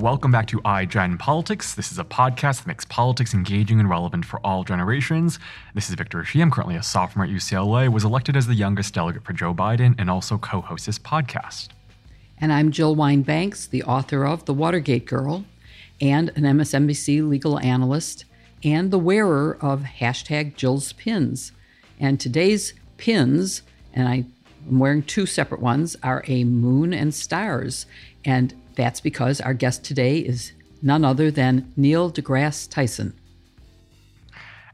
Welcome back to iGen Politics. This is a podcast that makes politics engaging and relevant for all generations. This is Victor Shi. I'm currently a sophomore at UCLA, was elected as the youngest delegate for Joe Biden, and also co-host this podcast. And I'm Jill Wine-Banks, the author of The Watergate Girl, and an MSNBC legal analyst, and the wearer of hashtag Jill's pins. And today's pins, and I I'm wearing two separate ones, are a moon and stars. And that's because our guest today is none other than Neil deGrasse Tyson.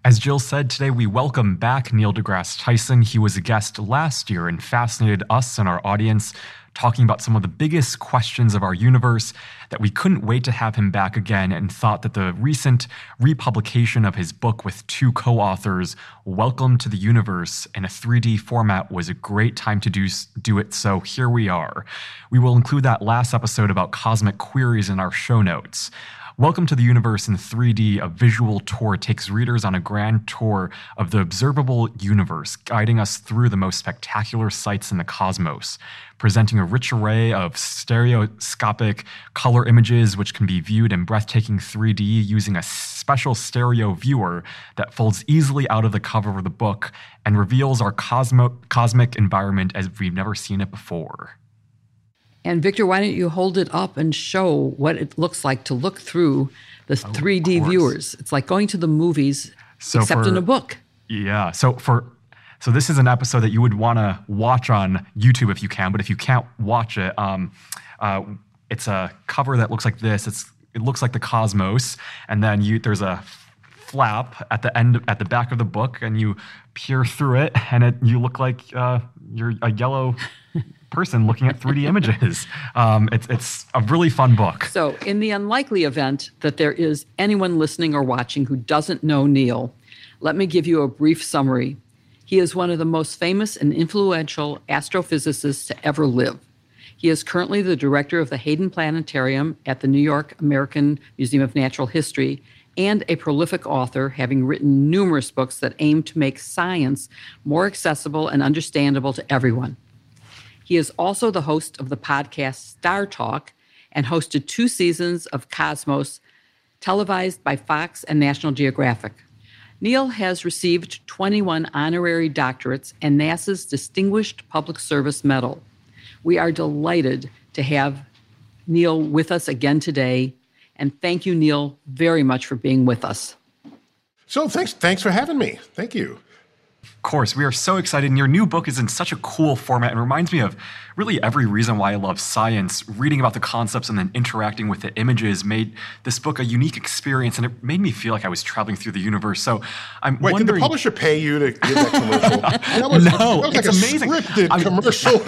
As Jill said, today we welcome back Neil deGrasse Tyson. He was a guest last year and fascinated us and our audience talking about some of the biggest questions of our universe that we couldn't wait to have him back again and thought that the recent republication of his book with two co authors, Welcome to the Universe, in a 3D format was a great time to do, do it. So here we are. We will include that last episode about cosmic queries in our show notes. Welcome to the Universe in 3D, a visual tour takes readers on a grand tour of the observable universe, guiding us through the most spectacular sights in the cosmos, presenting a rich array of stereoscopic color images which can be viewed in breathtaking 3D using a special stereo viewer that folds easily out of the cover of the book and reveals our cosmo- cosmic environment as we've never seen it before. And Victor, why don't you hold it up and show what it looks like to look through the oh, 3D viewers? It's like going to the movies, so except for, in a book. Yeah. So for so this is an episode that you would want to watch on YouTube if you can, but if you can't watch it, um, uh, it's a cover that looks like this. It's it looks like the cosmos, and then you there's a flap at the end at the back of the book, and you peer through it, and it you look like uh, you're a yellow person looking at 3D images. Um, it's, it's a really fun book. So, in the unlikely event that there is anyone listening or watching who doesn't know Neil, let me give you a brief summary. He is one of the most famous and influential astrophysicists to ever live. He is currently the director of the Hayden Planetarium at the New York American Museum of Natural History and a prolific author, having written numerous books that aim to make science more accessible and understandable to everyone. He is also the host of the podcast StarTalk and hosted two seasons of Cosmos, televised by Fox and National Geographic. Neil has received 21 honorary doctorates and NASA's Distinguished Public Service Medal. We are delighted to have Neil with us again today. And thank you, Neil, very much for being with us. So thanks, thanks for having me. Thank you course, we are so excited. And your new book is in such a cool format and reminds me of really every reason why I love science. Reading about the concepts and then interacting with the images made this book a unique experience, and it made me feel like I was traveling through the universe. So I'm Wait, wondering. did the publisher pay you to give that commercial? that was, no, that was like it's a amazing. Scripted I'm, commercial.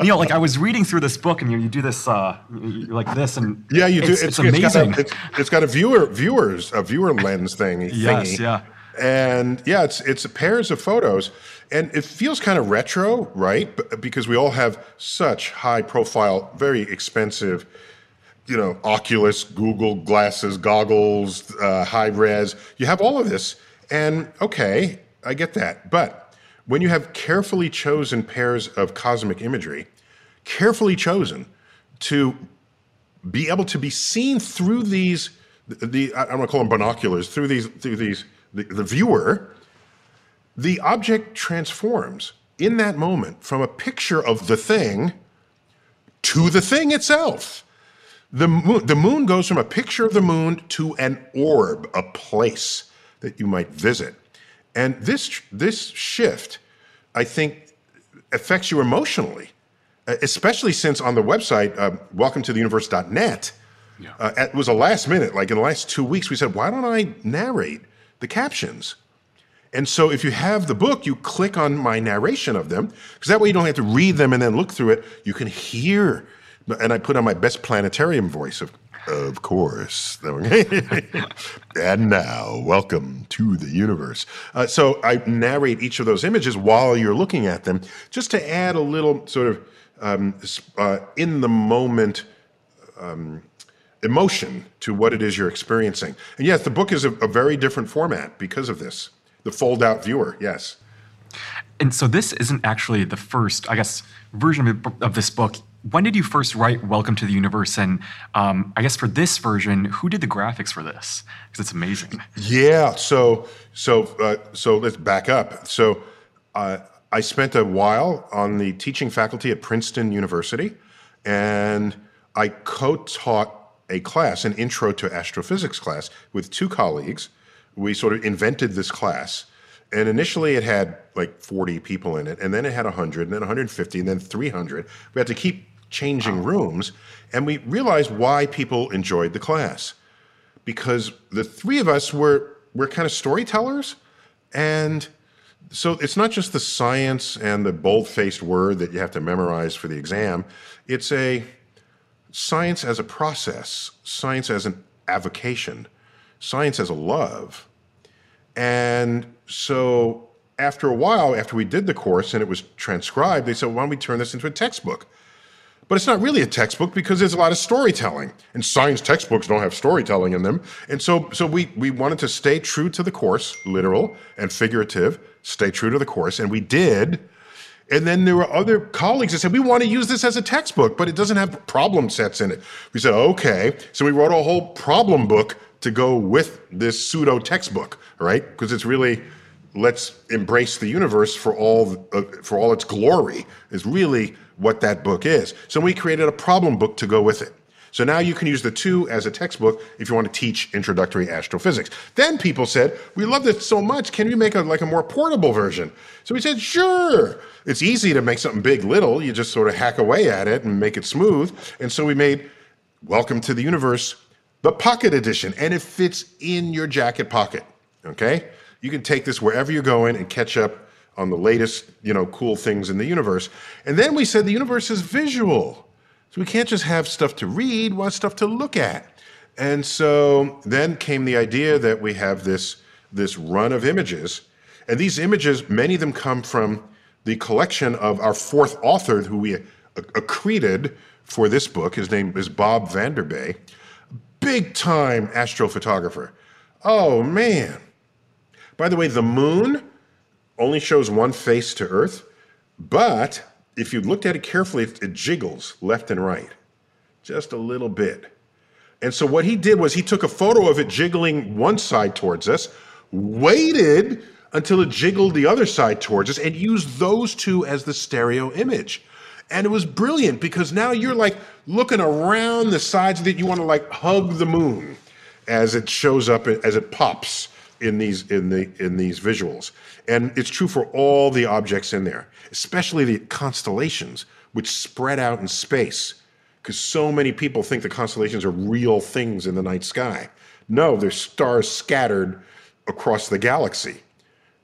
Neil, like I was reading through this book, and you, you do this uh, like this, and yeah, you do. It's, it's, it's amazing. Got a, it's, it's got a viewer viewers a viewer lens thing. yes, thingy. yeah and yeah, it's it's pairs of photos, and it feels kind of retro, right? Because we all have such high profile, very expensive, you know, Oculus, Google glasses, goggles, uh, high res. You have all of this, and okay, I get that. But when you have carefully chosen pairs of cosmic imagery, carefully chosen to be able to be seen through these the I'm gonna call them binoculars through these through these the, the viewer, the object transforms in that moment from a picture of the thing to the thing itself. The moon, the moon goes from a picture of the moon to an orb, a place that you might visit. And this, this shift, I think, affects you emotionally, especially since on the website, uh, welcome to the universe.net, yeah. uh, it was a last minute, like in the last two weeks, we said, why don't I narrate the captions. And so if you have the book, you click on my narration of them, because that way you don't have to read them and then look through it. You can hear. And I put on my best planetarium voice of, of course. and now, welcome to the universe. Uh, so I narrate each of those images while you're looking at them, just to add a little sort of um, uh, in the moment um, emotion to what it is you're experiencing. And yes, the book is a, a very different format because of this. The fold out viewer, yes. And so this isn't actually the first, I guess, version of, of this book when did you first write Welcome to the Universe? And um, I guess for this version, who did the graphics for this? Because it's amazing. Yeah. So so uh, so let's back up. So uh, I spent a while on the teaching faculty at Princeton University, and I co-taught a class, an intro to astrophysics class, with two colleagues. We sort of invented this class. And initially it had like 40 people in it, and then it had 100, and then 150, and then 300. We had to keep changing rooms, and we realized why people enjoyed the class. Because the three of us were, were kind of storytellers, and so it's not just the science and the bold faced word that you have to memorize for the exam, it's a science as a process, science as an avocation, science as a love. And so after a while, after we did the course and it was transcribed, they said, why don't we turn this into a textbook? But it's not really a textbook because there's a lot of storytelling. And science textbooks don't have storytelling in them. And so, so we, we wanted to stay true to the course, literal and figurative, stay true to the course. And we did. And then there were other colleagues that said, we want to use this as a textbook, but it doesn't have problem sets in it. We said, okay. So we wrote a whole problem book to go with this pseudo textbook, right? Because it's really, let's embrace the universe for all, uh, for all its glory is really what that book is. So we created a problem book to go with it. So now you can use the two as a textbook if you want to teach introductory astrophysics. Then people said, we love this so much, can you make a, like a more portable version? So we said, sure. It's easy to make something big little. You just sort of hack away at it and make it smooth. And so we made Welcome to the Universe, the pocket edition, and it fits in your jacket pocket, okay? You can take this wherever you're going and catch up on the latest, you know, cool things in the universe. And then we said the universe is visual. So we can't just have stuff to read, we want stuff to look at. And so then came the idea that we have this, this run of images. And these images, many of them come from the collection of our fourth author who we uh, accreted for this book. His name is Bob Vanderbei, big time astrophotographer. Oh man. By the way, the moon only shows one face to Earth, but if you looked at it carefully, it, it jiggles left and right, just a little bit. And so what he did was he took a photo of it jiggling one side towards us, waited until it jiggled the other side towards us, and used those two as the stereo image. And it was brilliant because now you're like looking around the sides that you want to like hug the moon as it shows up, as it pops in these in the in these visuals. And it's true for all the objects in there, especially the constellations, which spread out in space. Because so many people think the constellations are real things in the night sky. No, they're stars scattered across the galaxy.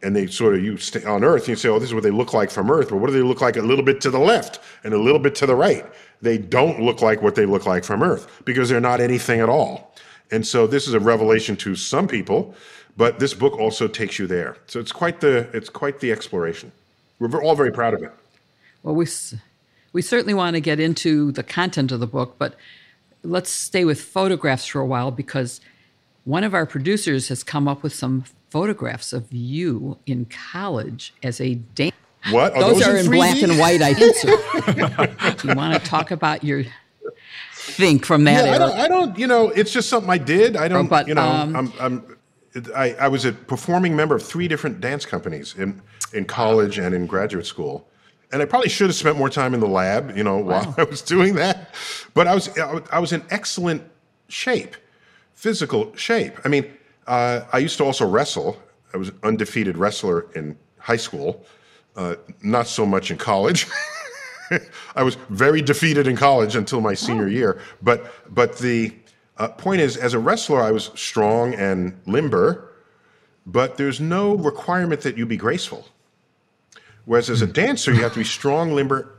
And they sort of, you stay on Earth, and you say, oh, this is what they look like from Earth. But what do they look like a little bit to the left and a little bit to the right? They don't look like what they look like from Earth because they're not anything at all. And so this is a revelation to some people but this book also takes you there. So it's quite the it's quite the exploration. We're all very proud of it. Well, we we certainly want to get into the content of the book, but let's stay with photographs for a while because one of our producers has come up with some photographs of you in college as a dancer. What? Are those, those are in, in black and white. I answer. you want to talk about your think from that? Yeah, I don't, I don't, You know, it's just something I did. I don't. But, you know, um, I'm, I'm I, I, was a performing member of three different dance companies in, in college and in graduate school. And I probably should have spent more time in the lab, you know, wow. while I was doing that. But I was, I was in excellent shape, physical shape. I mean, uh, I used to also wrestle. I was an undefeated wrestler in high school, uh, not so much in college. I was very defeated in college until my senior oh. year. But, but the, uh, point is, as a wrestler, I was strong and limber, but there's no requirement that you be graceful. Whereas as a hmm. dancer, you have to be strong, limber,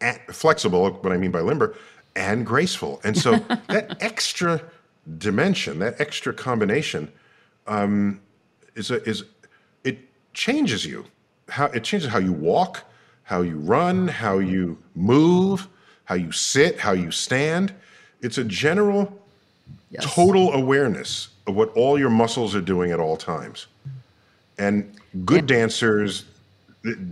and flexible, what I mean by limber, and graceful. And so that extra dimension, that extra combination, um, is a, is it changes you. How it changes how you walk, how you run, how you move, how you sit, how you stand. It's a general yes. total awareness of what all your muscles are doing at all times. And good yeah. dancers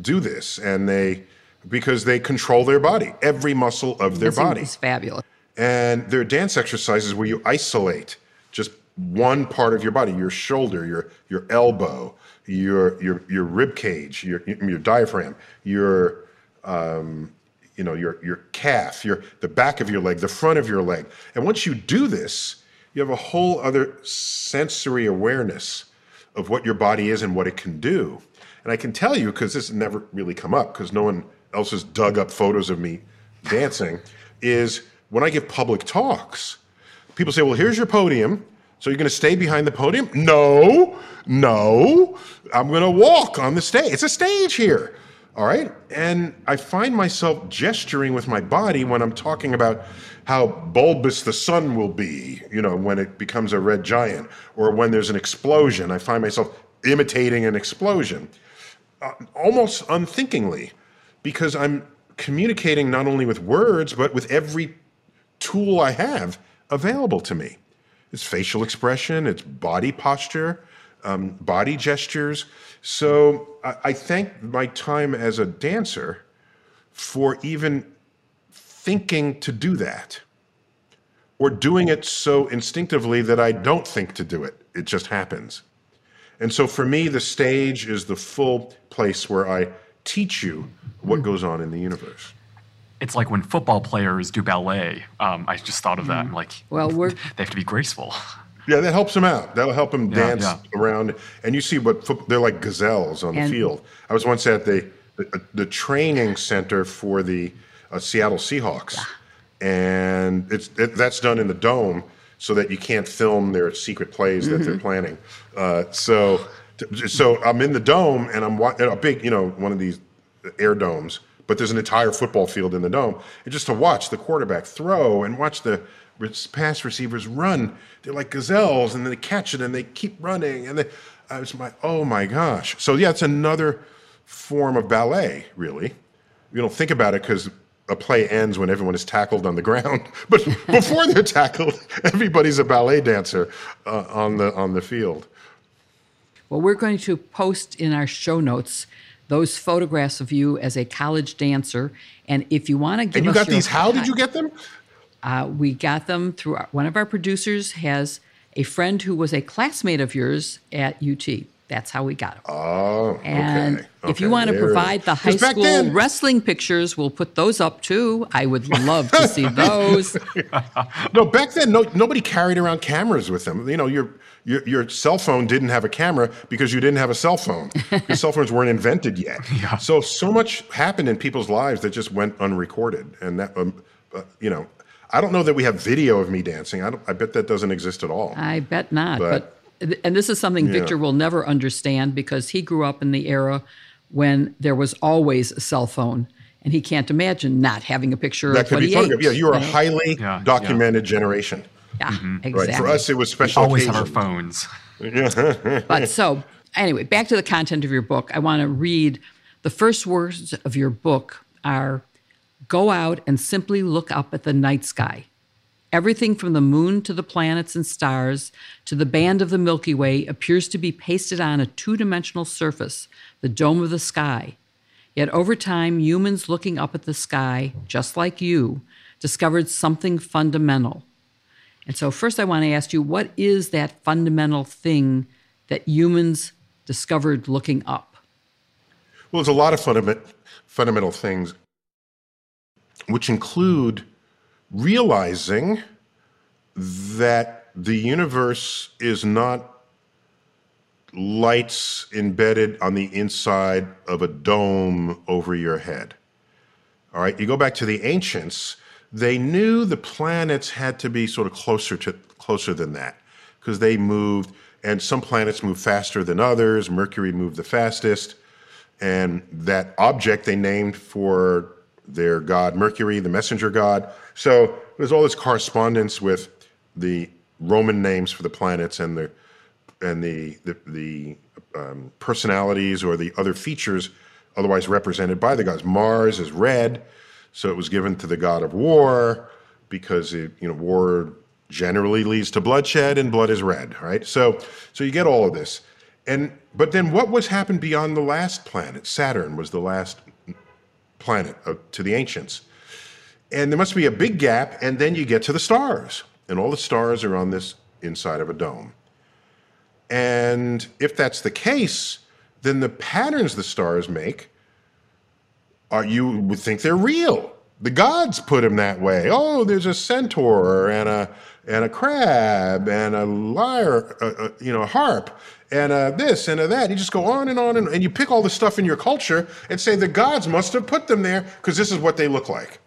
do this, and they because they control their body, every muscle of their This is body. fabulous. And there are dance exercises where you isolate just one part of your body, your shoulder, your your elbow, your your your rib cage, your your diaphragm, your um, you know your your calf, your the back of your leg, the front of your leg. And once you do this, you have a whole other sensory awareness of what your body is and what it can do. And I can tell you because this has never really come up because no one else has dug up photos of me dancing is when I give public talks, people say, "Well, here's your podium. So you're going to stay behind the podium?" No, no. I'm going to walk on the stage. It's a stage here. All right? And I find myself gesturing with my body when I'm talking about how bulbous the sun will be, you know, when it becomes a red giant or when there's an explosion. I find myself imitating an explosion uh, almost unthinkingly because I'm communicating not only with words, but with every tool I have available to me. It's facial expression, it's body posture, um, body gestures. So I, I thank my time as a dancer for even thinking to do that or doing it so instinctively that I don't think to do it. It just happens. And so for me, the stage is the full place where I teach you what goes on in the universe. It's like when football players do ballet. Um, I just thought of that. I'm like, Well, we're they have to be graceful. Yeah, that helps them out. That'll help them Yeah, dance yeah. around. And you see what foot, they're like gazelles on the field. I was once at the the, the training center for the uh, Seattle Seahawks, and it's it, that's done in the dome so that you can't film their secret plays that Mm-hmm. they're planning. Uh, so so I'm in the dome and I'm wa- a big you know one of these air domes, but there's an entire football field in the dome. And just to watch the quarterback throw and watch the pass receivers run, they're like gazelles, and then they catch it and they keep running. And they, I was like, oh my gosh. So yeah, it's another form of ballet, really. You don't think about it because a play ends when everyone is tackled on the ground, but before they're tackled, everybody's a ballet dancer uh, on the on the field. Well, we're going to post in our show notes those photographs of you as a college dancer. And if you want to give And you got these? How did you get them? Uh, we got them through our, one of our producers has a friend who was a classmate of yours at UT. That's how we got them. Oh, and okay. if you want to there it is. provide the high school then- wrestling pictures, we'll put those up too. I would love to see those. No, back then, no, nobody carried around cameras with them. You know, your, your your cell phone didn't have a camera because you didn't have a cell phone. Your cell phones weren't invented yet. So so much happened in people's lives that just went unrecorded, and that um, uh, you know, I don't know that we have video of me dancing. I don't, I bet that doesn't exist at all. I bet not. But- But, and this is something Victor will never understand because he grew up in the era when there was always a cell phone, and he can't imagine not having a picture that of could what be he photographed. ate. Yeah, you are a highly Yeah, documented generation. Yeah, exactly. Right. For us, it was special We Always have our occasions. phones. But so, anyway, back to the content of your book. I want to read the first words of your book are go out and simply look up at the night sky. Everything from the moon to the planets and stars to the band of the Milky Way appears to be pasted on a two dimensional surface, the dome of the sky. Yet over time, humans looking up at the sky, just like you, discovered something fundamental. And so, first, I want to ask you what is that fundamental thing that humans discovered looking up? Well, there's a lot of fundament, fundamental things, which include realizing that the universe is not lights embedded on the inside of a dome over your head. All right, you go back to the ancients, they knew the planets had to be sort of closer to closer than that because they moved and some planets move faster than others. Mercury moved the fastest, and that object they named for their god Mercury, the messenger god. So there's all this correspondence with the Roman names for the planets and the and the the, the um, personalities or the other features otherwise represented by the gods. Mars is red, so it was given to the god of war because it, you know war generally leads to bloodshed and blood is red, right? So so you get all of this. And but then what was happened beyond the last planet? Saturn was the last planet uh, to the ancients. And there must be a big gap, and then you get to the stars. And all the stars are on this inside of a dome. And if that's the case, then the patterns the stars make are you would think they're real. The gods put them that way. Oh, there's a centaur and a and a crab and a lyre, uh, uh, you know, a harp and a this and a that. You just go on and on and, and you pick all the stuff in your culture and say the gods must have put them there because this is what they look like.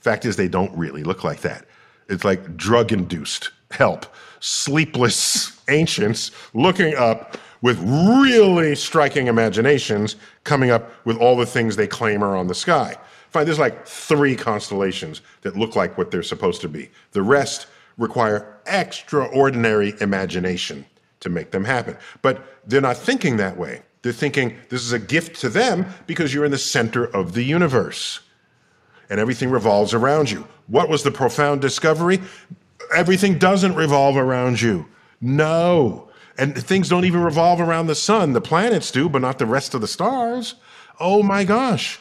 Fact is, they don't really look like that. It's like drug induced help, sleepless ancients looking up with really striking imaginations, coming up with all the things they claim are on the sky. Fine, there's like three constellations that look like what they're supposed to be. The rest require extraordinary imagination to make them happen. But they're not thinking that way. They're thinking this is a gift to them because you're in the center of the universe and everything revolves around you. What was the profound discovery? Everything doesn't revolve around you. No. And things don't even revolve around the sun. The planets do, but not the rest of the stars. Oh my gosh.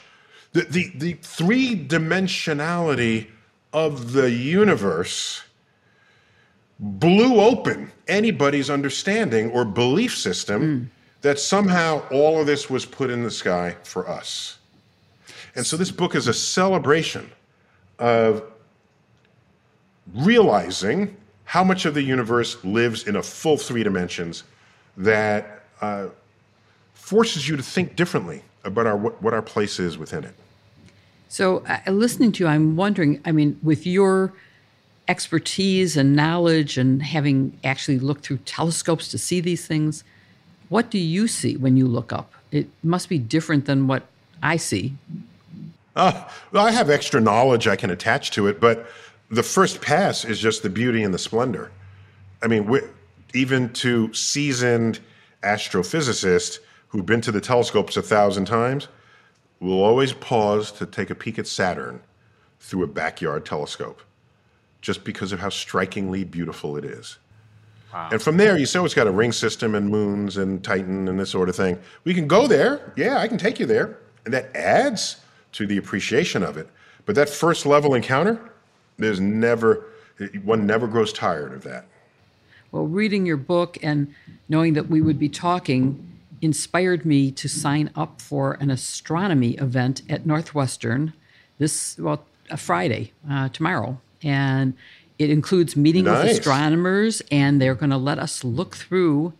The, the, the three dimensionality of the universe blew open anybody's understanding or belief system mm. that somehow all of this was put in the sky for us. And so this book is a celebration of realizing how much of the universe lives in a full three dimensions that uh, forces you to think differently about our, what, our place is within it. So, uh, listening to you, I'm wondering I mean, with your expertise and knowledge and having actually looked through telescopes to see these things, what do you see when you look up? It must be different than what I see. Uh, well, I have extra knowledge I can attach to it, but the first pass is just the beauty and the splendor. I mean, even to seasoned astrophysicists who've been to the telescopes a thousand times, will always pause to take a peek at Saturn through a backyard telescope, just because of how strikingly beautiful it is. Wow. And from there, you say, oh, it's got a ring system and moons and Titan and this sort of thing. We can go there. Yeah, I can take you there. And that adds to the appreciation of it. But that first level encounter, there's never, one never grows tired of that. Well, reading your book and knowing that we would be talking inspired me to sign up for an astronomy event at Northwestern this, well, a Friday, uh, tomorrow. And it includes meeting nice. with astronomers, and they're going to let us look through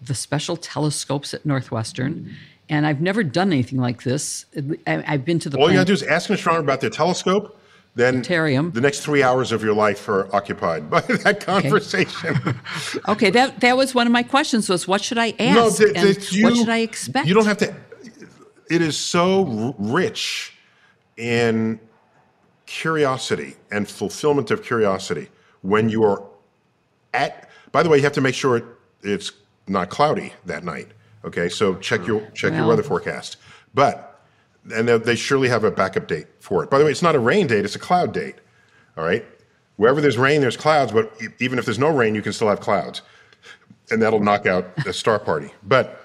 the special telescopes at Northwestern and I've never done anything like this. I, have been to the. All planet- you got to do is ask an astronomer about their telescope. Then the next three hours of your life are occupied by that conversation. Okay. okay, that that was one of my questions. Was what should I ask? No, th- th- you, what should I expect? You don't have to. It is so rich in curiosity and fulfillment of curiosity when you are at. By the way, you have to make sure it's not cloudy that night Okay, so check your check well, your weather forecast. But and they surely have a backup date for it. By the way, it's not a rain date; it's a cloud date. All right, wherever there's rain, there's clouds. But even if there's no rain, you can still have clouds, and that'll knock out the star party. But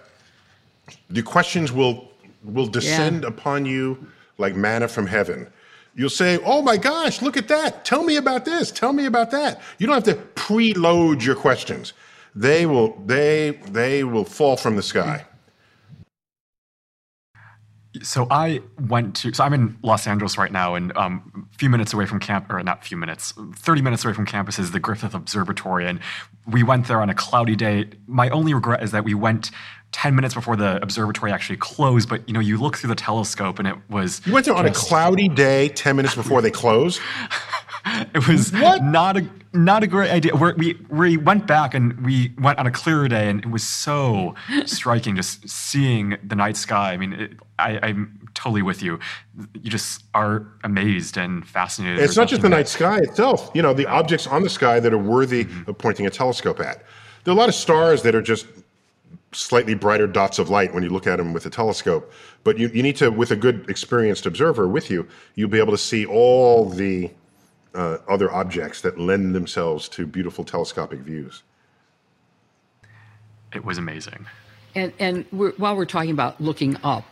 the questions will will descend yeah. upon you like manna from heaven. You'll say, "Oh my gosh, look at that! Tell me about this. Tell me about that." You don't have to preload your questions they will they they will fall from the sky. So I went to. So I'm in Los Angeles right now, and um, a few minutes away from camp, or not a few minutes, 30 minutes away from campus is the Griffith Observatory, and we went there on a cloudy day. My only regret is that we went 10 minutes before the observatory actually closed, but you know, you look through the telescope and it was. You went there on a cloudy day, 10 minutes before they closed? it was what? not a not a great idea. We're, we we went back and we went on a clearer day, and it was so striking just seeing the night sky. I mean, it, I, I'm totally with you. You just are amazed and fascinated. It's not just the night sky itself. You know, the objects on the sky that are worthy mm-hmm. of pointing a telescope at. There are a lot of stars that are just slightly brighter dots of light when you look at them with a telescope. But you, you need to, with a good experienced observer with you, you'll be able to see all the uh, other objects that lend themselves to beautiful telescopic views. It was amazing. And, and we're, while we're talking about looking up,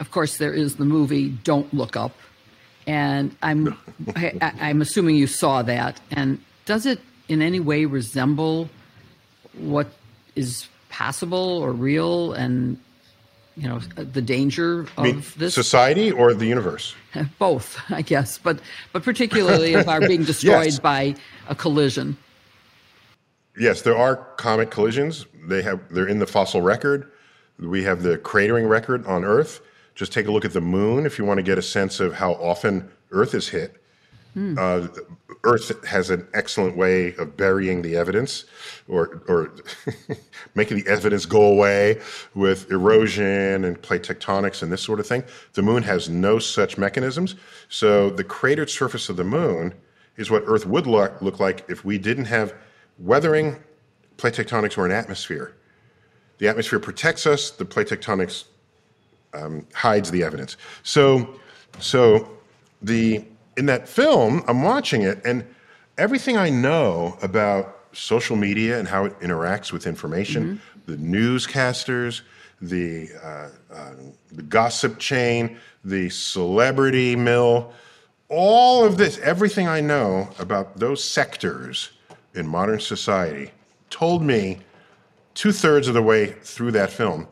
of course, there is the movie Don't Look Up, and I'm I, I'm assuming you saw that. And does it in any way resemble what is possible or real, and you know the danger of mean, this society or the universe? Both, I guess, but but particularly of our being destroyed Yes. by a collision. Yes, there are comet collisions. They have they're in the fossil record. We have the cratering record on Earth. Just take a look at the moon if you want to get a sense of how often Earth is hit. Uh, Earth has an excellent way of burying the evidence, or or making the evidence go away with erosion and plate tectonics and this sort of thing. The moon has no such mechanisms. So the cratered surface of the moon is what Earth would look, look like if we didn't have weathering, plate tectonics, or an atmosphere. The atmosphere protects us. The plate tectonics um, hides the evidence. So, so the in that film, I'm watching it, and everything I know about social media and how it interacts with information, the newscasters, the uh, uh, the gossip chain, the celebrity mill, all of this, everything I know about those sectors in modern society, told me two thirds of the way through that film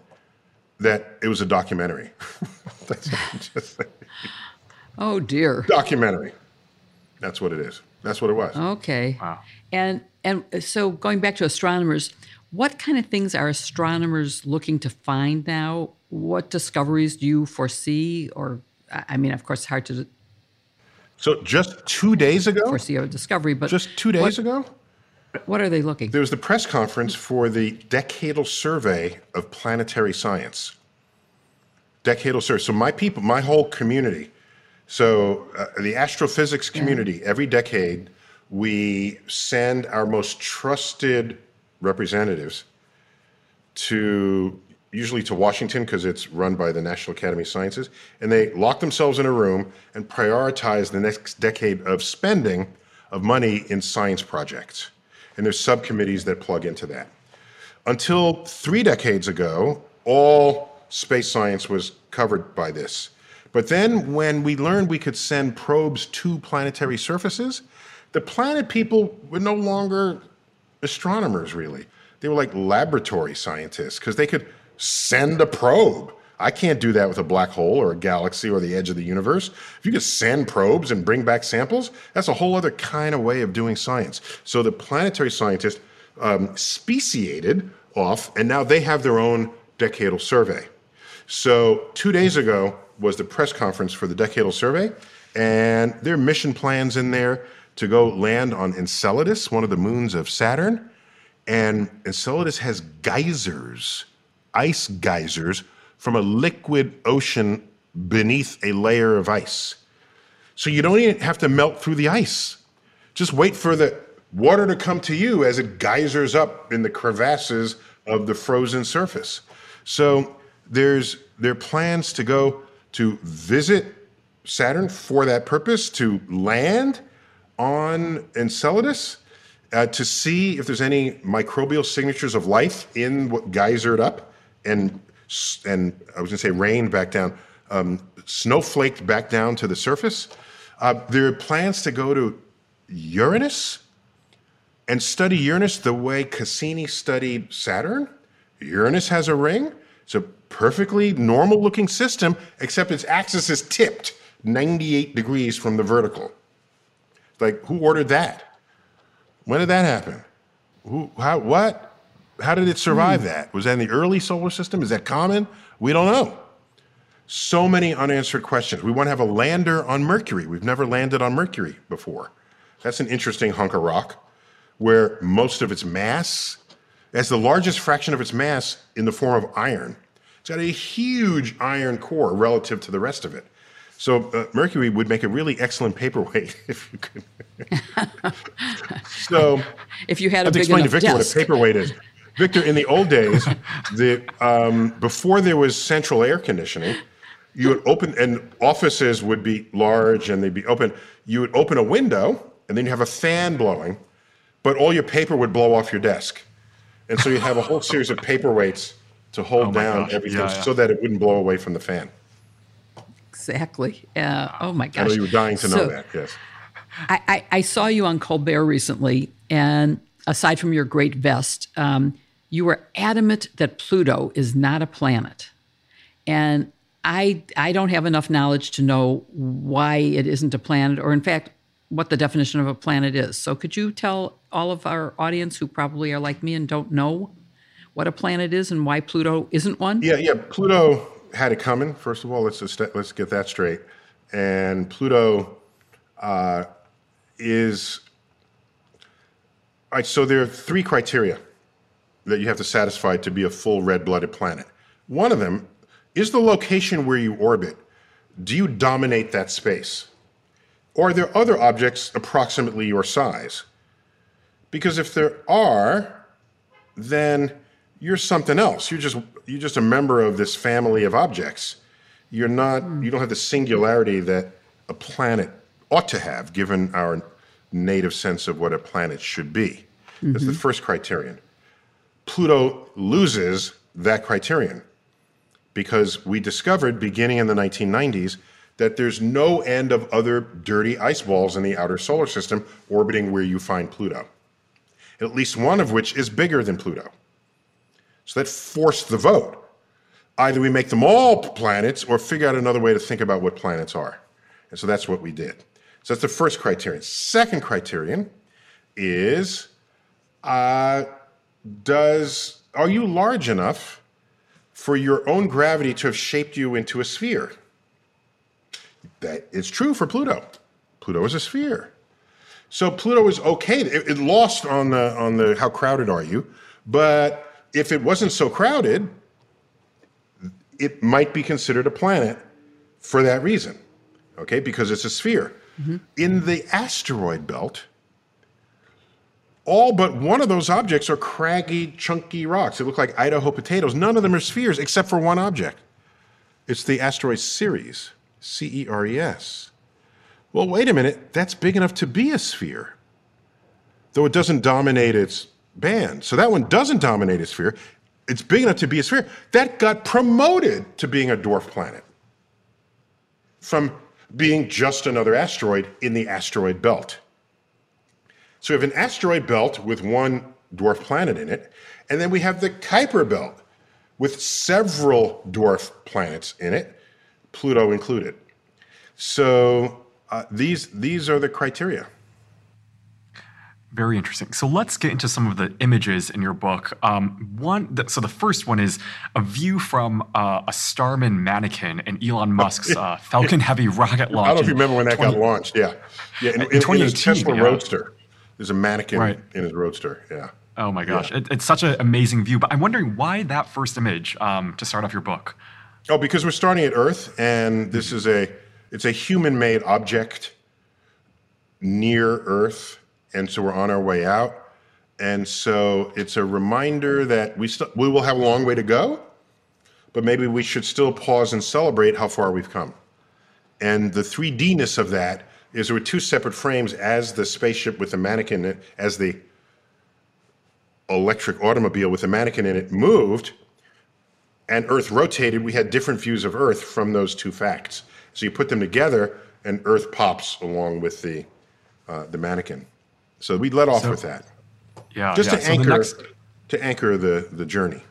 that it was a documentary. That's what I'm just saying. Oh dear. documentary. That's what it is. That's what it was. Okay. Wow. And and so going back to astronomers, what kind of things are astronomers looking to find now? What discoveries do you foresee? Or I I mean, of course, hard to So just two days ago, foresee a discovery, but just two days what, ago, what are they looking? there was the press conference for the Decadal Survey of Planetary Science. Decadal Survey. So my people, my whole community, so uh, the astrophysics community, every decade, we send our most trusted representatives to usually to Washington because it's run by the National Academy of Sciences, and they lock themselves in a room and prioritize the next decade of spending of money in science projects. And there's subcommittees that plug into that. Until three decades ago, all space science was covered by this. But then, when we learned we could send probes to planetary surfaces, the planet people were no longer astronomers, really. They were like laboratory scientists because they could send a probe. I can't do that with a black hole or a galaxy or the edge of the universe. If you could send probes and bring back samples, that's a whole other kind of way of doing science. So the planetary scientists um, speciated off, and now they have their own decadal survey. So two days ago was the press conference for the decadal survey, and their mission plans in there to go land on Enceladus, one of the moons of Saturn. And Enceladus has geysers, ice geysers, from a liquid ocean beneath a layer of ice. So you don't even have to melt through the ice. Just wait for the water to come to you as it geysers up in the crevasses of the frozen surface. So there's there are plans to go to visit Saturn for that purpose, to land on Enceladus, uh, to see if there's any microbial signatures of life in what geysered up and and I was going to say rained back down, um, snowflaked back down to the surface. Uh, there are plans to go to Uranus and study Uranus the way Cassini studied Saturn. Uranus has a ring. It's a perfectly normal looking system, except its axis is tipped 98 degrees from the vertical. Like, who ordered that? When did that happen? Who, how, what? How did it survive that? Was that in the early solar system? Is that common? We don't know. So many unanswered questions. We want to have a lander on Mercury. We've never landed on Mercury before. That's an interesting hunk of rock where most of its mass has the largest fraction of its mass in the form of iron. It's got a huge iron core relative to the rest of it. So uh, Mercury would make a really excellent paperweight if you could. so If you had I a have to big explain to Victor desk. what a paperweight is. Victor, in the old days, the um, before there was central air conditioning, you would open and offices would be large and they'd be open. You would open a window and then you have a fan blowing, but all your paper would blow off your desk, and so you'd have a whole series of paperweights to hold Oh down gosh. everything Yeah, yeah. so that it wouldn't blow away from the fan. Exactly. Uh, oh my gosh. I know you were dying to So- know that. Yes. I, I, I saw you on Colbert recently, and aside from your great vest, um, you were adamant that Pluto is not a planet. And I, I don't have enough knowledge to know why it isn't a planet, or in fact, what the definition of a planet is. So, could you tell all of our audience who probably are like me and don't know what a planet is and why Pluto isn't one? Yeah, yeah. Pluto had it coming. First of all, let's just let's get that straight. And Pluto uh, is all right. So there are three criteria that you have to satisfy to be a full red-blooded planet. One of them is the location where you orbit. Do you dominate that space, or are there other objects approximately your size? Because if there are, then you're something else. You're just you're just a member of this family of objects. You're not you don't have the singularity that a planet ought to have given our native sense of what a planet should be. That's the mm-hmm. first criterion. Pluto loses that criterion because we discovered beginning in the 1990s that there's no end of other dirty ice balls in the outer solar system orbiting where you find Pluto. At least one of which is bigger than Pluto. So that forced the vote. Either we make them all planets or figure out another way to think about what planets are. And so that's what we did. So that's the first criterion. Second criterion is uh, does are you large enough for your own gravity to have shaped you into a sphere? That is true for Pluto. Pluto is a sphere. So Pluto is okay. It, it lost on the on the how crowded are you, but if it wasn't so crowded, it might be considered a planet for that reason. Okay, because it's a sphere. Mm-hmm. In the asteroid belt, all but one of those objects are craggy, chunky rocks. They look like Idaho potatoes. None of them are spheres except for one object. It's the asteroid Ceres, C E R E S. Well, wait a minute. That's big enough to be a sphere, though it doesn't dominate its band. So that one doesn't dominate a sphere. It's big enough to be a sphere. That got promoted to being a dwarf planet from being just another asteroid in the asteroid belt. So we have an asteroid belt with one dwarf planet in it, and then we have the Kuiper belt with several dwarf planets in it, Pluto included. So uh, these these are the criteria. Very interesting. So let's get into some of the images in your book. Um, one, th- so the first one is a view from uh, a Starman mannequin in Elon Musk's uh, Falcon Heavy rocket launch. I don't know if you remember when that 20 got launched. Yeah, yeah. In, In in- in his 2018, Tesla yeah. Roadster, there's a mannequin Right. in his Roadster. Yeah. Oh my gosh, it, it's such an amazing view. But I'm wondering why that first image um, to start off your book. Oh, because we're starting at Earth, and this is a it's a human-made object near Earth, and so we're on our way out, and so it's a reminder that we still we will have a long way to go, but maybe we should still pause and celebrate how far we've come. And the 3D-ness of that is there were two separate frames as the spaceship with the mannequin, it- as the electric automobile with the mannequin in it moved, and Earth rotated, we had different views of Earth from those two facts. So you put them together, and Earth pops along with the uh, the mannequin. So we let off So- with that, Yeah, just yeah. to So anchor next- to anchor the the journey.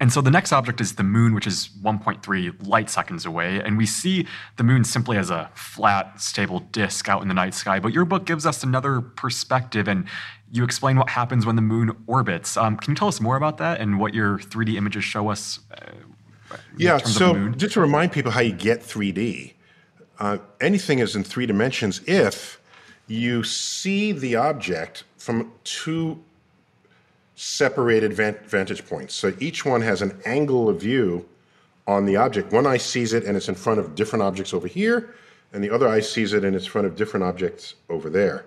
And so the next object is the moon, which is 1.3 light seconds away. And we see the moon simply as a flat, stable disk out in the night sky. But your book gives us another perspective, and you explain what happens when the moon orbits. Um, can you tell us more about that and what your 3D images show us? Uh, Yeah. terms of the So moon? just to remind people how you get 3D, uh, anything is in three dimensions if you see the object from two separated vantage points. So each one has an angle of view on the object. One eye sees it and it's in front of different objects over here, and the other eye sees it and it's in front of different objects over there.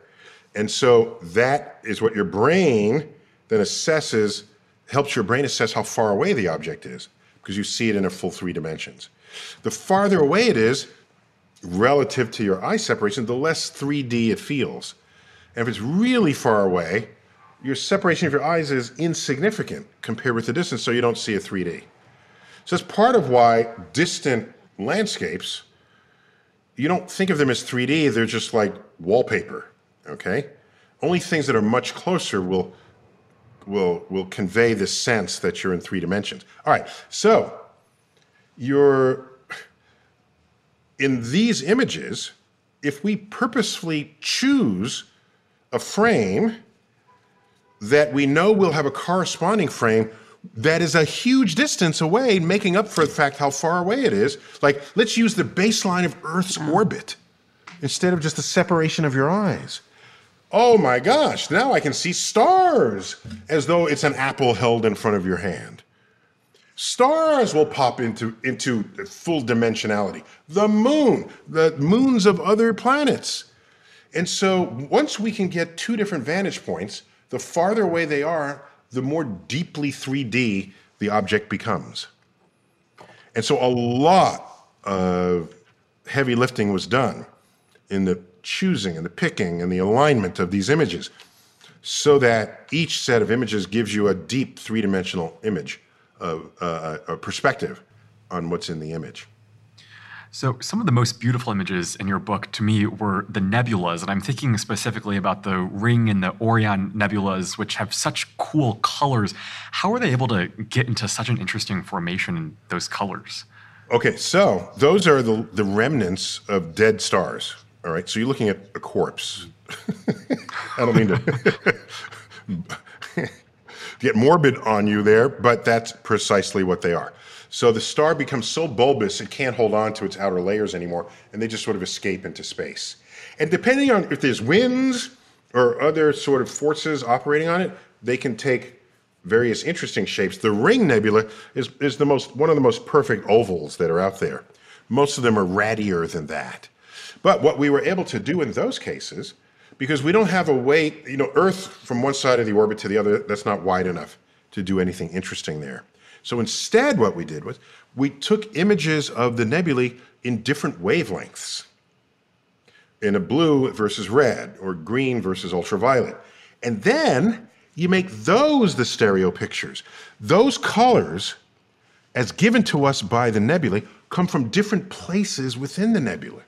And so that is what your brain then assesses, helps your brain assess how far away the object is because you see it in a full three dimensions. The farther away it is relative to your eye separation, the less 3D it feels. And if it's really far away, your separation of your eyes is insignificant compared with the distance, so you don't see a 3D. So that's part of why distant landscapes, you don't think of them as 3D, they're just like wallpaper, okay? Only things that are much closer will will will convey this sense that you're in three dimensions. All right. So, you're in these images, if we purposefully choose a frame that we know will have a corresponding frame that is a huge distance away, making up for the fact how far away it is. Like, let's use the baseline of Earth's mm. orbit instead of just the separation of your eyes. Oh my gosh, now I can see stars as though it's an apple held in front of your hand. Stars will pop into, into full dimensionality. The moon, the moons of other planets. And so once we can get two different vantage points, the farther away they are, the more deeply 3D the object becomes. And so a lot of heavy lifting was done in the choosing and the picking and the alignment of these images so that each set of images gives you a deep three dimensional image, of, uh, a perspective on what's in the image. So, some of the most beautiful images in your book to me were the nebulas, and I'm thinking specifically about the Ring and the Orion nebulas, which have such cool colors. How are they able to get into such an interesting formation in those colors? Okay, so those are the, the remnants of dead stars. All right, so you're looking at a corpse. I don't mean to get morbid on you there, but that's precisely what they are. So the star becomes so bulbous it can't hold on to its outer layers anymore, and they just sort of escape into space. And depending on if there's winds or other sort of forces operating on it, they can take various interesting shapes. The Ring Nebula is, is the most one of the most perfect ovals that are out there. Most of them are rattier than that. But what we were able to do in those cases, because we don't have a way, you know, Earth from one side of the orbit to the other, that's not wide enough to do anything interesting there. So instead, what we did was we took images of the nebulae in different wavelengths in a blue versus red or green versus ultraviolet. And then you make those the stereo pictures. Those colors, as given to us by the nebulae, come from different places within the nebula.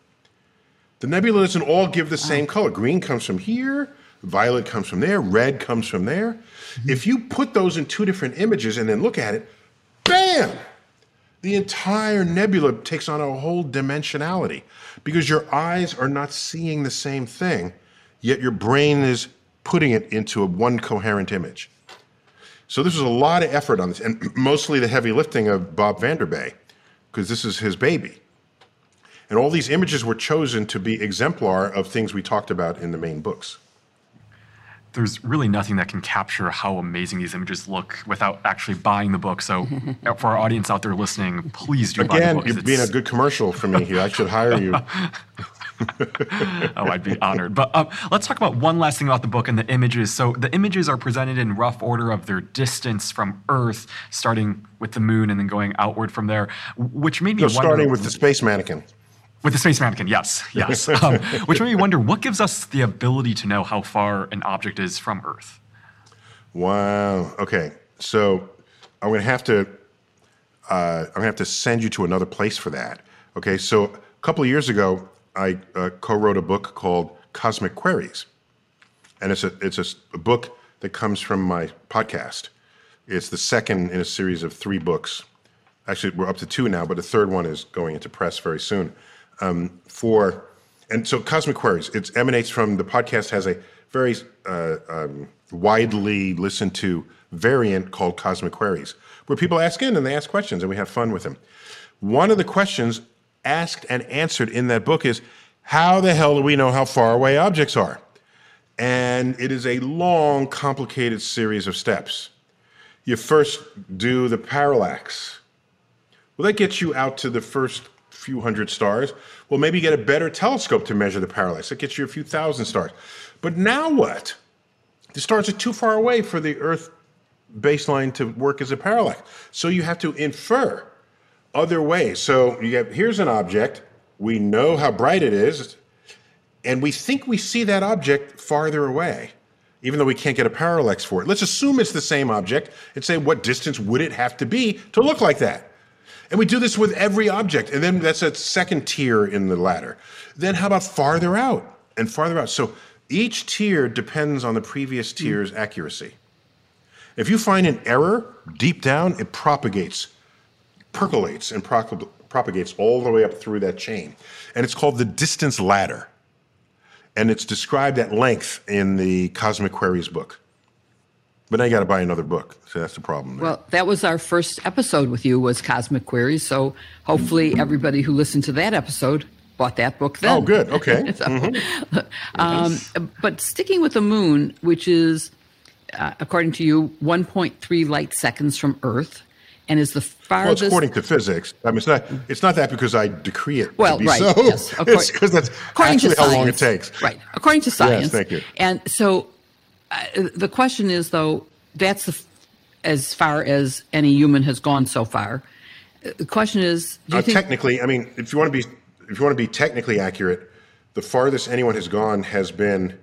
The nebula doesn't all give the same color. Green comes from here, violet comes from there, red comes from there. Mm-hmm. If you put those in two different images and then look at it, bam! The entire nebula takes on a whole dimensionality because your eyes are not seeing the same thing, yet your brain is putting it into a one coherent image. So this was a lot of effort on this, and mostly the heavy lifting of Bob Vanderbei, because this is his baby. And all these images were chosen to be exemplar of things we talked about in the main books. There's really nothing that can capture how amazing these images look without actually buying the book. So, for our audience out there listening, please do Again, buy the book. Again, you're being a good commercial for me here. I should hire you. oh, I'd be honored. But um, let's talk about one last thing about the book and the images. So the images are presented in rough order of their distance from Earth, starting with the moon and then going outward from there, which made me no, wonder, starting with the space mannequin. With the space mannequin, yes, yes. Um, which made me wonder what gives us the ability to know how far an object is from Earth. Wow. Okay, so I'm gonna have to uh, I'm gonna have to send you to another place for that. Okay, so a couple of years ago, I uh, co-wrote a book called Cosmic Queries, and it's a it's a, a book that comes from my podcast. It's the second in a series of three books. Actually, we're up to two now, but the third one is going into press very soon um, for, and so Cosmic Queries, it emanates from the podcast has a very uh, um, widely listened to variant called Cosmic Queries, where people ask in and they ask questions and we have fun with them. One of the questions asked and answered in that book is, how the hell do we know how far away objects are? And it is a long, complicated series of steps. You first do the parallax. Well, that gets you out to the first few hundred stars. Well, maybe get a better telescope to measure the parallax. It gets you a few thousand stars. But now what? The stars are too far away for the Earth baseline to work as a parallax. So you have to infer other ways. So you get here's an object. We know how bright it is, and we think we see that object farther away, even though we can't get a parallax for it. Let's assume it's the same object and say what distance would it have to be to look like that? And we do this with every object. And then that's a second tier in the ladder. Then how about farther out and farther out? So each tier depends on the previous tier's mm. accuracy. If you find an error deep down, it propagates, percolates, and propagates all the way up through that chain. And it's called the distance ladder. And it's described at length in the Cosmic Queries book. But now you got to buy another book. So that's the problem. There. Well, that was our first episode with you was Cosmic Queries. So hopefully everybody who listened to that episode bought that book then. Oh, good. Okay. so, mm-hmm. um, but sticking with the moon, which is, uh, according to you, 1.3 light seconds from Earth, and is the farthest. Well, according to physics. I mean, it's not. It's not that because I decree it. Well, to be right. So. Yes. According, it's because that's according actually how long it takes. Right. According to science. Yes, thank you. And so, the question is, though, that's the, as far as any human has gone so far. The question is, uh, think- technically, I mean, if you want to be if you want to be technically accurate, the farthest anyone has gone has been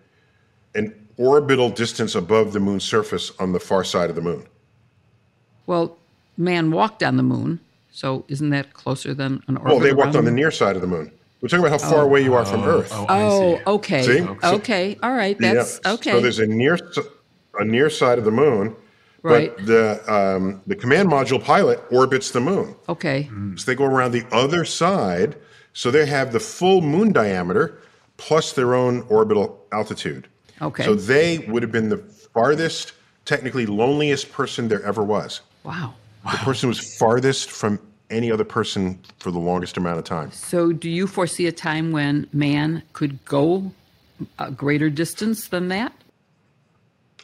an orbital distance above the moon's surface on the far side of the moon. Well, man walked on the moon, so isn't that closer than an orbit? Well, they walked on the near side of the moon. We're talking about how far oh. away you are from oh, Earth. Oh, oh okay. See? Okay. All right. That's yeah. okay. So there's a near a near side of the moon, right. but the um, the command module pilot orbits the moon. Okay. So they go around the other side, so they have the full moon diameter plus their own orbital altitude. Okay. So they would have been the farthest, technically loneliest person there ever was. Wow. The person was farthest from any other person for the longest amount of time. So, do you foresee a time when man could go a greater distance than that?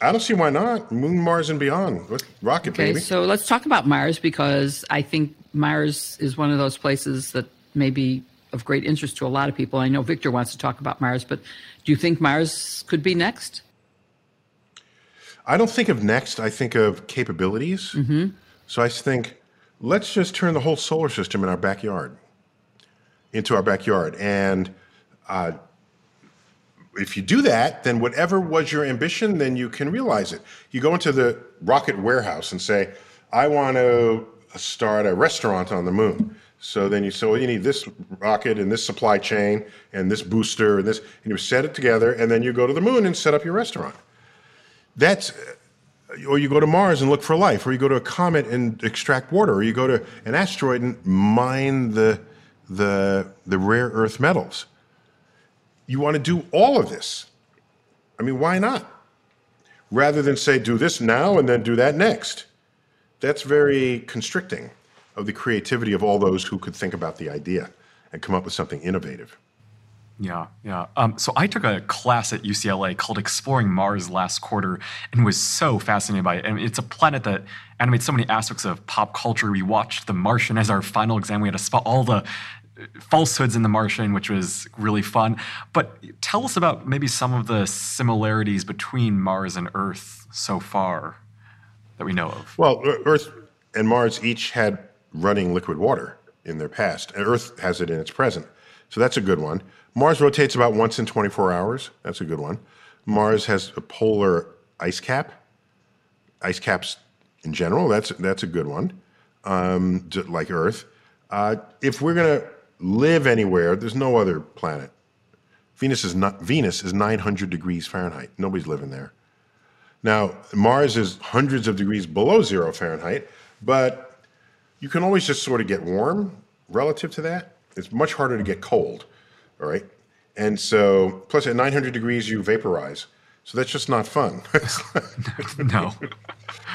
I don't see why not. Moon, Mars, and beyond. rocket, okay, baby. so let's talk about Mars because I think Mars is one of those places that may be of great interest to a lot of people. I know Victor wants to talk about Mars, but do you think Mars could be next? I don't think of next. I think of capabilities. Mm-hmm. So I think let's just turn the whole solar system in our backyard into our backyard, and uh, if you do that, then whatever was your ambition, then you can realize it. You go into the rocket warehouse and say, I want to start a restaurant on the moon. So then you say, well, you need this rocket and this supply chain and this booster and this, and you set it together, and then you go to the moon and set up your restaurant. That's, or you go to Mars and look for life, or you go to a comet and extract water, or you go to an asteroid and mine the, the, the rare earth metals you want to do all of this. I mean, why not? Rather than say, do this now and then do that next. That's very constricting of the creativity of all those who could think about the idea and come up with something innovative. Yeah, yeah. Um, so I took a class at UCLA called Exploring Mars last quarter and was so fascinated by it. I And it's a planet that animates so many aspects of pop culture. We watched The Martian as our final exam. We had to spot all the falsehoods in The Martian, which was really fun. But tell us about maybe some of the similarities between Mars and Earth so far that we know of. Well, Earth and Mars each had running liquid water in their past, and Earth has it in its present. So that's a good one. Mars rotates about once in 24 hours. That's a good one. Mars has a polar ice cap. Ice caps in general, that's that's a good one. Um, like Earth. Uh, if we're gonna live anywhere, there's no other planet. Venus is not Venus is 900 degrees Fahrenheit. Nobody's living there. Now, Mars is hundreds of degrees below zero Fahrenheit, but you can always just sort of get warm relative to that. It's much harder to get cold, all right? And so, plus at 900 degrees, you vaporize. So that's just not fun. no.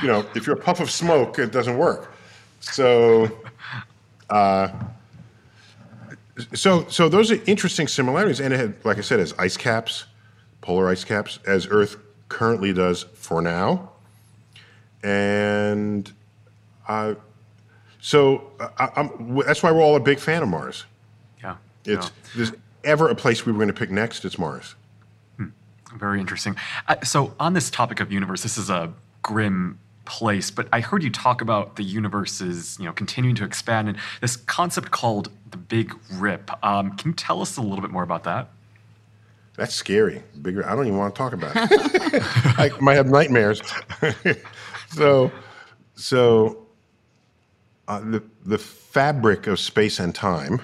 You know, if you're a puff of smoke, it doesn't work. So, uh, so, so those are interesting similarities, and it had, like I said, as ice caps, polar ice caps, as Earth currently does for now, and uh, so I, that's why we're all a big fan of Mars. Yeah, it's yeah. Ever a place we were going to pick next, it's Mars. Hmm. Very interesting. Uh, so, on this topic of universe, this is a grim place, but I heard you talk about the universe is, you know, continuing to expand and this concept called the Big Rip. Um, can you tell us a little bit more about that? That's scary. Bigger. I don't even want to talk about it. I might have nightmares. so, so, uh, the, the fabric of space and time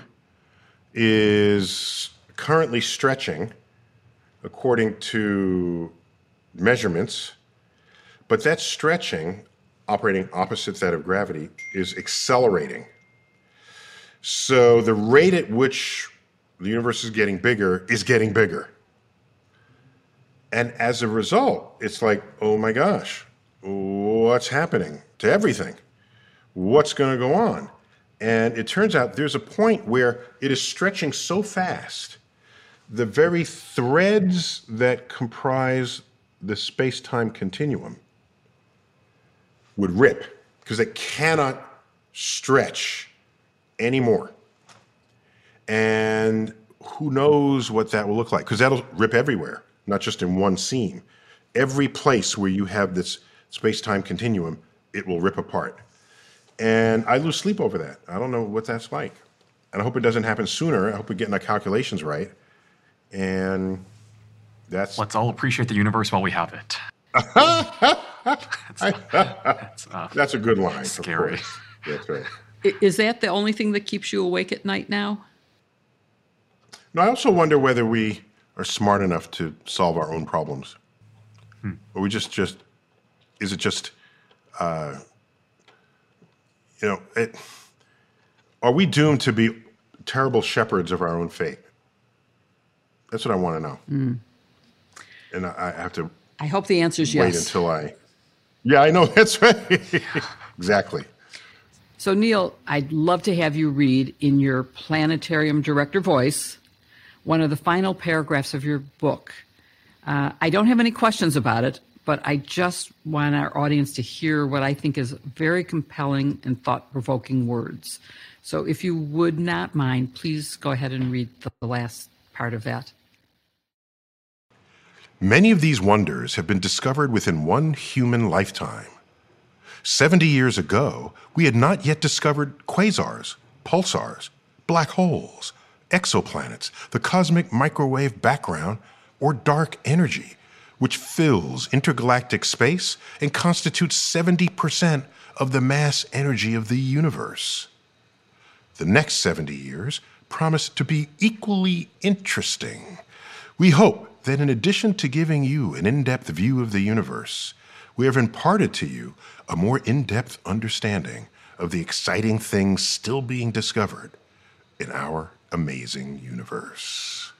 is currently stretching according to measurements, but that stretching, operating opposite that of gravity, is accelerating. So the rate at which the universe is getting bigger is getting bigger. And as a result, it's like, oh my gosh, what's happening to everything? What's going to go on? And it turns out there's a point where it is stretching so fast, the very threads that comprise the space time continuum would rip because they cannot stretch anymore. And who knows what that will look like because that'll rip everywhere, not just in one seam. Every place where you have this space time continuum, it will rip apart. And I lose sleep over that. I don't know what that's like. And I hope it doesn't happen sooner. I hope we're getting our calculations right. And that's. Let's all appreciate the universe while we have it. that's, uh, that's a good line. Scary. That's right. Is that the only thing that keeps you awake at night now? No, I also wonder whether we are smart enough to solve our own problems. Hmm. Or we just, just, is it just, uh, you know, it, are we doomed to be terrible shepherds of our own fate? That's what I want to know. Mm. And I, I, have to. I hope the answer is yes. Wait until I. Yeah, I know. That's right. exactly. So, Neil, I'd love to have you read in your planetarium director voice one of the final paragraphs of your book. Uh, I don't have any questions about it, but I just want our audience to hear what I think is very compelling and thought provoking words. So if you would not mind, please go ahead and read the last part of that. Many of these wonders have been discovered within one human lifetime. 70 years ago, we had not yet discovered quasars, pulsars, black holes, exoplanets, the cosmic microwave background, or dark energy which fills intergalactic space and constitutes 70% of the mass energy of the universe. The next 70 years promise to be equally interesting. We hope that in addition to giving you an in depth view of the universe, we have imparted to you a more in depth understanding of the exciting things still being discovered in our amazing universe.